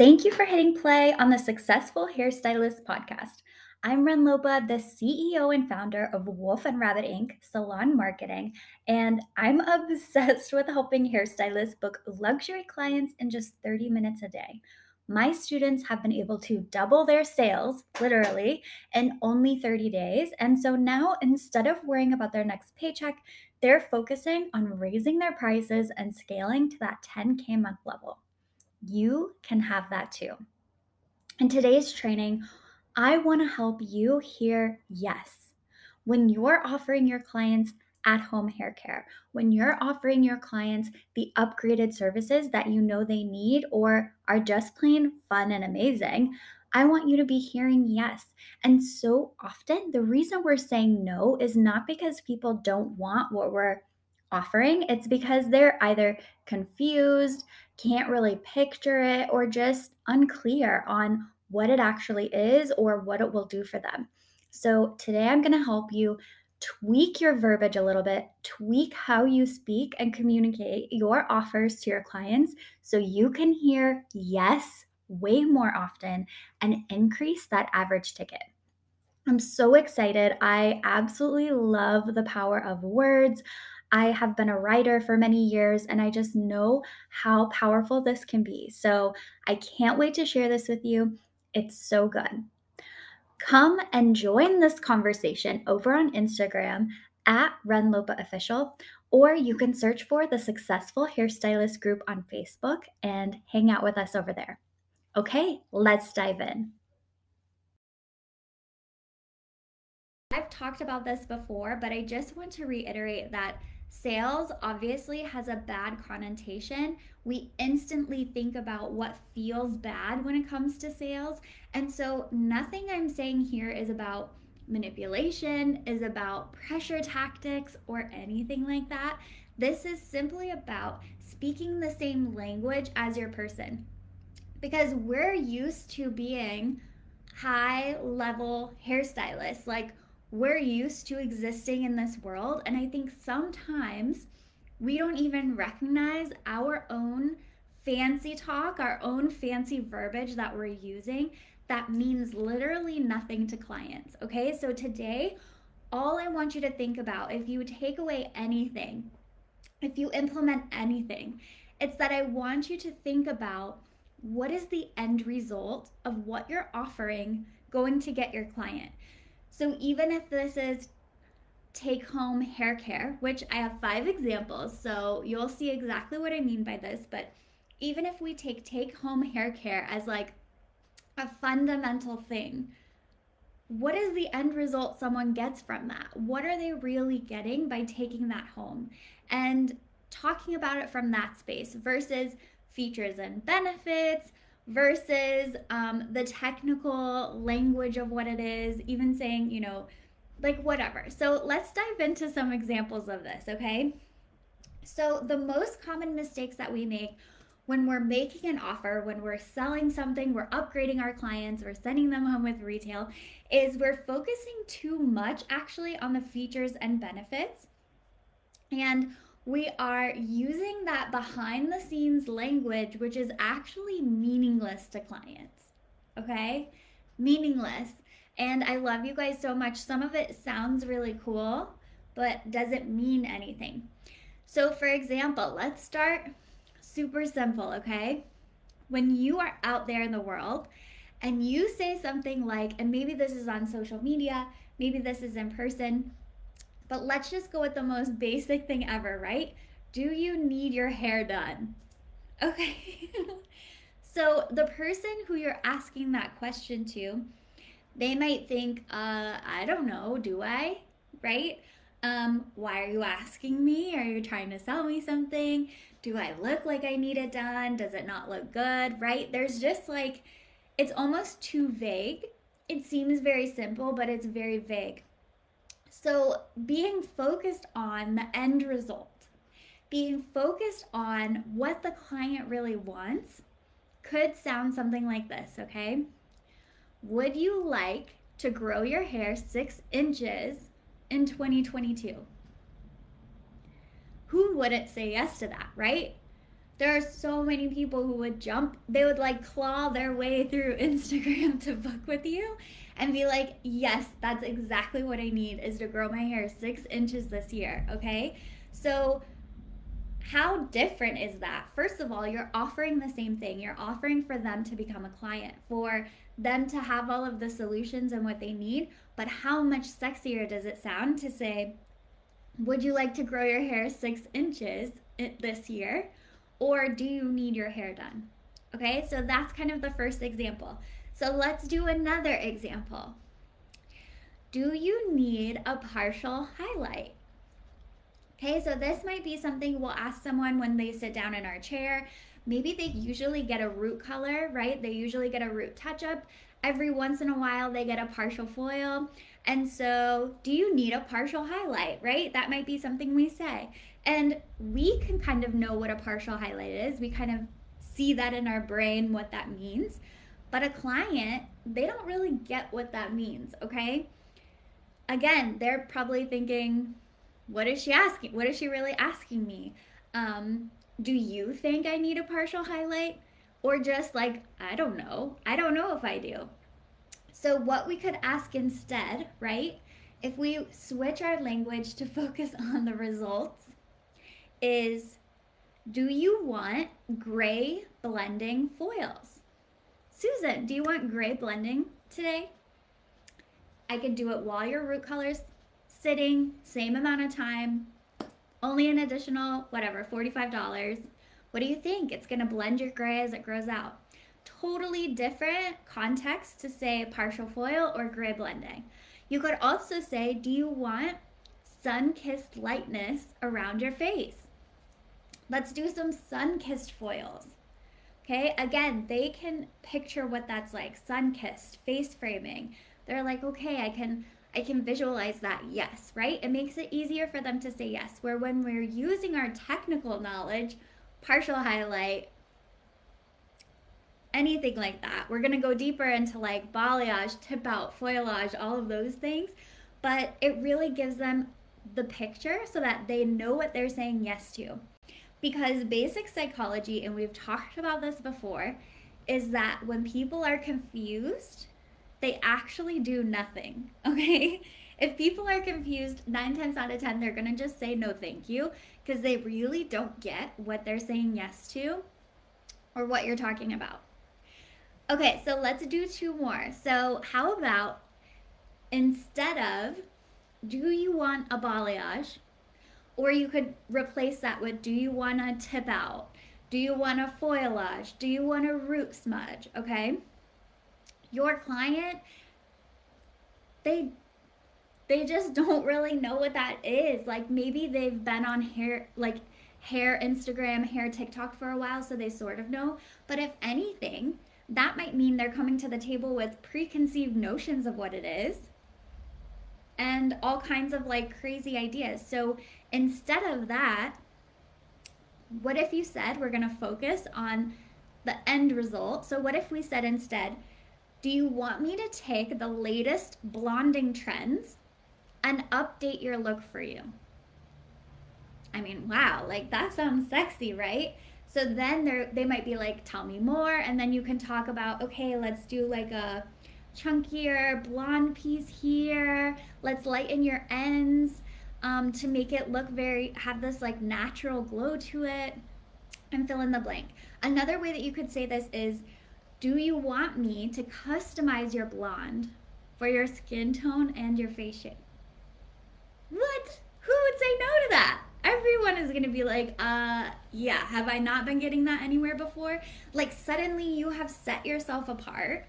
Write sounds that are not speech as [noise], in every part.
Thank you for hitting play on the Successful Hairstylist podcast. I'm Ren Lopa, the CEO and founder of Wolf and Rabbit Inc. Salon Marketing, and I'm [laughs] obsessed with helping hairstylists book luxury clients in just 30 minutes a day. My students have been able to double their sales, literally, in only 30 days. And so now, instead of worrying about their next paycheck, they're focusing on raising their prices and scaling to that 10K month level you can have that too. In today's training, I want to help you hear yes. When you're offering your clients at home hair care, when you're offering your clients the upgraded services that you know they need or are just plain fun and amazing, I want you to be hearing yes. And so often, the reason we're saying no is not because people don't want what we're offering, it's because they're either confused, can't really picture it, or just unclear on what it actually is or what it will do for them. So, today I'm going to help you tweak your verbiage a little bit, tweak how you speak and communicate your offers to your clients so you can hear yes way more often and increase that average ticket. I'm so excited. I absolutely love the power of words. I have been a writer for many years and I just know how powerful this can be. So I can't wait to share this with you. It's so good. Come and join this conversation over on Instagram at Renlopa Official, or you can search for the Successful Hairstylist group on Facebook and hang out with us over there. Okay, let's dive in. I've talked about this before, but I just want to reiterate that Sales obviously has a bad connotation. We instantly think about what feels bad when it comes to sales. And so, nothing I'm saying here is about manipulation, is about pressure tactics, or anything like that. This is simply about speaking the same language as your person. Because we're used to being high level hairstylists. Like, we're used to existing in this world. And I think sometimes we don't even recognize our own fancy talk, our own fancy verbiage that we're using that means literally nothing to clients. Okay, so today, all I want you to think about, if you take away anything, if you implement anything, it's that I want you to think about what is the end result of what you're offering going to get your client. So even if this is take home hair care, which I have five examples, so you'll see exactly what I mean by this, but even if we take take home hair care as like a fundamental thing, what is the end result someone gets from that? What are they really getting by taking that home? And talking about it from that space versus features and benefits, versus um, the technical language of what it is, even saying, you know, like whatever. So let's dive into some examples of this, okay? So, the most common mistakes that we make when we're making an offer, when we're selling something, we're upgrading our clients, we're sending them home with retail, is we're focusing too much actually on the features and benefits. And we are using that behind the scenes language, which is actually meaningless to clients. Okay? Meaningless. And I love you guys so much. Some of it sounds really cool, but doesn't mean anything. So, for example, let's start super simple, okay? When you are out there in the world and you say something like, and maybe this is on social media, maybe this is in person, but let's just go with the most basic thing ever, right? Do you need your hair done? Okay. [laughs] so the person who you're asking that question to, they might think, uh, I don't know, do I? Right? Um, why are you asking me? Are you trying to sell me something? Do I look like I need it done? Does it not look good? Right? There's just like, it's almost too vague. It seems very simple, but it's very vague. So, being focused on the end result, being focused on what the client really wants, could sound something like this, okay? Would you like to grow your hair six inches in 2022? Who wouldn't say yes to that, right? There are so many people who would jump, they would like claw their way through [laughs] Instagram to book with you and be like, yes, that's exactly what I need is to grow my hair six inches this year. Okay. So, how different is that? First of all, you're offering the same thing. You're offering for them to become a client, for them to have all of the solutions and what they need. But how much sexier does it sound to say, Would you like to grow your hair six inches this year? Or do you need your hair done? Okay, so that's kind of the first example. So let's do another example. Do you need a partial highlight? Okay, so this might be something we'll ask someone when they sit down in our chair. Maybe they usually get a root color, right? They usually get a root touch up. Every once in a while, they get a partial foil. And so, do you need a partial highlight, right? That might be something we say. And we can kind of know what a partial highlight is. We kind of see that in our brain what that means. But a client, they don't really get what that means, okay? Again, they're probably thinking, what is she asking? What is she really asking me? Um, do you think I need a partial highlight? Or just like, I don't know. I don't know if I do. So, what we could ask instead, right? If we switch our language to [laughs] focus on the results, is do you want gray blending foils? Susan, do you want gray blending today? I could do it while your root color's sitting, same amount of time, only an additional, whatever, $45. What do you think? It's gonna blend your gray as it grows out. Totally different context to say partial foil or gray blending. You could also say, do you want sun kissed lightness around your face? Let's do some sun kissed foils. Okay, again, they can picture what that's like sun kissed, face framing. They're like, okay, I can. I can visualize that yes, right? It makes it easier for them to say yes. Where when we're using our technical knowledge, partial highlight, anything like that, we're gonna go deeper into like balayage, tip out, foilage, all of those things. But it really gives them the picture so that they know what they're saying yes to. Because basic psychology, and we've talked about this before, is that when people are confused, they actually do nothing. [laughs] Okay? If people are confused, nine times out of 10, they're gonna just say no thank you because they really don't get what they're saying yes to or what you're talking about. Okay, so let's do two more. So, how about instead of do you want a balayage? Or you could replace that with do you want a tip out? Do you want a foilage? Do you want a root smudge? Okay. Your client, they they just [laughs] don't really know what that is. Like maybe they've been on hair like hair Instagram, hair TikTok for a while, so they sort of know. But if anything, that might mean they're coming to the table with preconceived notions of what it is and all kinds of like crazy ideas. So instead of that, what if you said we're going to focus on the end result? So, what if we said instead, do you want me to take the latest blonding trends and update your look for you? I mean, wow, like that sounds sexy, right? So then they they might be like, tell me more. And then you can talk about, okay, let's do like a chunkier blonde piece here. Let's lighten your ends um, to make it look very, have this like natural glow to it and fill in the blank. Another way that you could say this is, do you want me to customize your blonde for your skin tone and your face shape? What? Who would say no to that? Everyone is gonna be like, uh, yeah, have I not been getting that anywhere before? Like, suddenly you have set yourself apart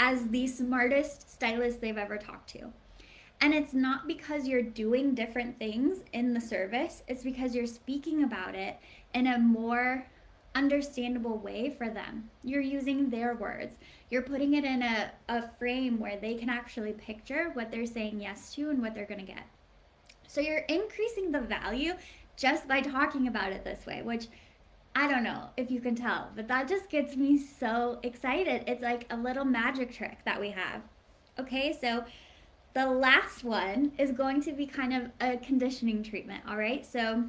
as the smartest stylist they've ever talked to. And it's not because you're doing different things in the service, it's because you're speaking about it in a more understandable way for them. You're using their words. You're putting it in a, a frame where they can actually picture what they're saying yes to and what they're going to get. So you're increasing the value just by talking about it this way, which I don't know if you can tell, but that just gets me so excited. It's like a little magic trick that we have. Okay, so the last one is going to be kind of a conditioning treatment, all right? So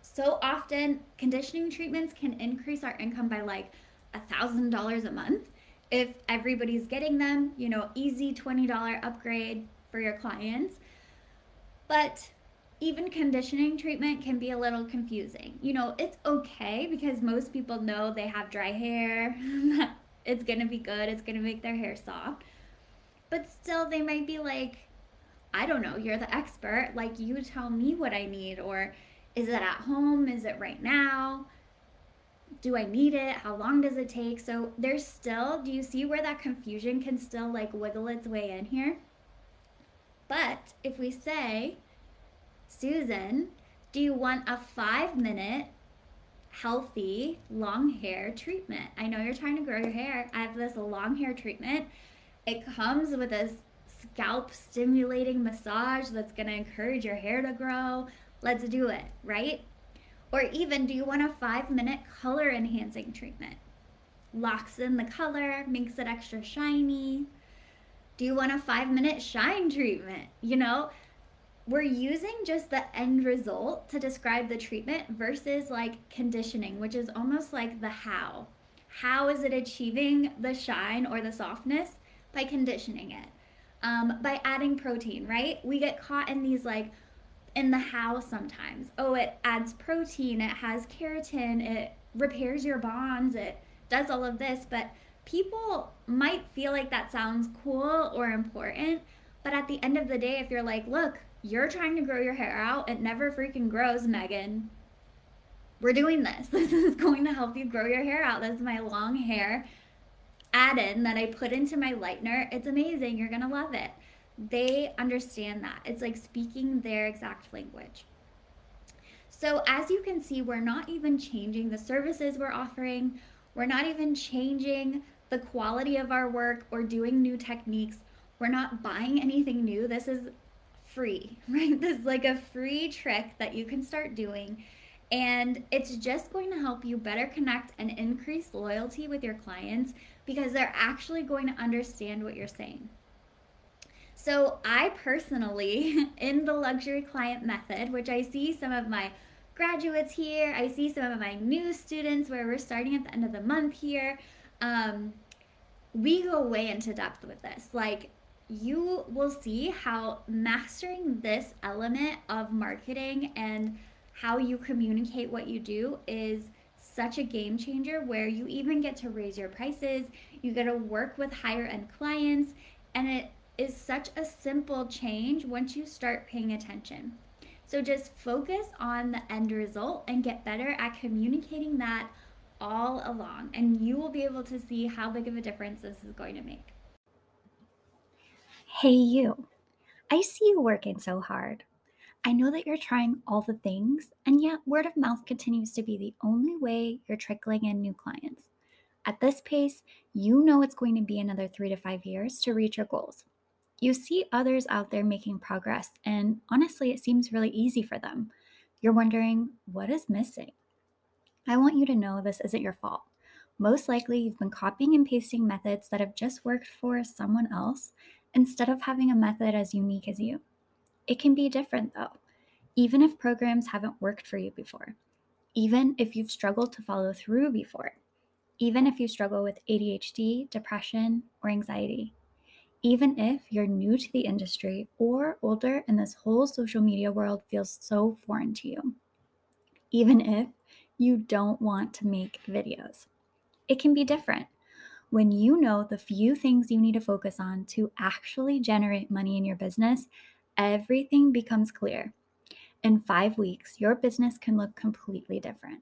so often conditioning treatments can increase our income by like a thousand dollars a month if everybody's getting them you know easy $20 upgrade for your clients but even conditioning treatment can be a little confusing you know it's okay because most people know they have dry hair [laughs] it's gonna be good it's gonna make their hair soft but still they might be like i don't know you're the expert like you tell me what i need or is it at home? Is it right now? Do I need it? How long does it take? So there's still, do you see where that confusion can still like wiggle its way in here? But if we say, Susan, do you want a five minute healthy long hair treatment? I know you're trying to grow your hair. I have this long hair treatment. It comes with a scalp stimulating massage that's going to encourage your hair to grow Let's do it, right? Or even, do you want a five minute color enhancing treatment? Locks in the color, makes it extra shiny. Do you want a five minute shine treatment? You know, we're using just the end result to describe the treatment versus like conditioning, which is almost like the how. How is it achieving the shine or the softness? By conditioning it, um, by adding protein, right? We get caught in these like, in the how sometimes. Oh, it adds protein, it has keratin, it repairs your bonds, it does all of this, but people might feel like that sounds cool or important, but at the end of the day if you're like, "Look, you're trying to grow your hair out, it never freaking grows, Megan." We're doing this. [laughs] This is going to help you grow your hair out. This is my long hair add-in that I put into my lightener. It's amazing. You're going to love it they understand that. It's like speaking their exact language. So, as you can see, we're not even changing the services we're offering, we're not even changing the quality of our work or doing new techniques. We're not buying anything new. This is free, [laughs] right? This is like a free trick that you can start doing. And it's just going to help you better connect and increase loyalty with your clients because they're actually going to understand what you're saying. So, I personally, [laughs] in the luxury client method, which I see some of my graduates here, I see some of my new students where we're starting at the end of the month here. Um, we go way into depth with this. Like, you will see how mastering this element of marketing and how you communicate what you do is such a game changer where you even get to raise your prices, you get to work with higher end clients, and it is such a simple change once you start paying attention. So just focus on the end result and get better at communicating that all along, and you will be able to see how big of a difference this is going to make. Hey, you. I see you working so hard. I know that you're trying all the things, and yet word of mouth continues to be the only way you're trickling in new clients. At this pace, you know it's going to be another three to five years to reach your goals. You see others out there making progress, and honestly, it seems really easy for them. You're wondering, what is missing? I want you to know this isn't your fault. Most likely, you've been copying and pasting methods that have just worked for someone else instead of having a method as unique as you. It can be different though, even if programs haven't worked for you before, even if you've struggled to follow through before, even if you struggle with ADHD, depression, or anxiety even if you're new to the industry or older and this whole social media world feels so foreign to you, even if you don't want to make videos. It can be different when you know the few things you need to focus on to actually generate money in your business, everything becomes clear. In five weeks, your business can look completely different.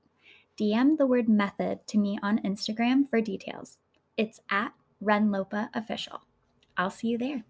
DM the word method to me on Instagram for details. It's at Renlopa Official. I'll see you there.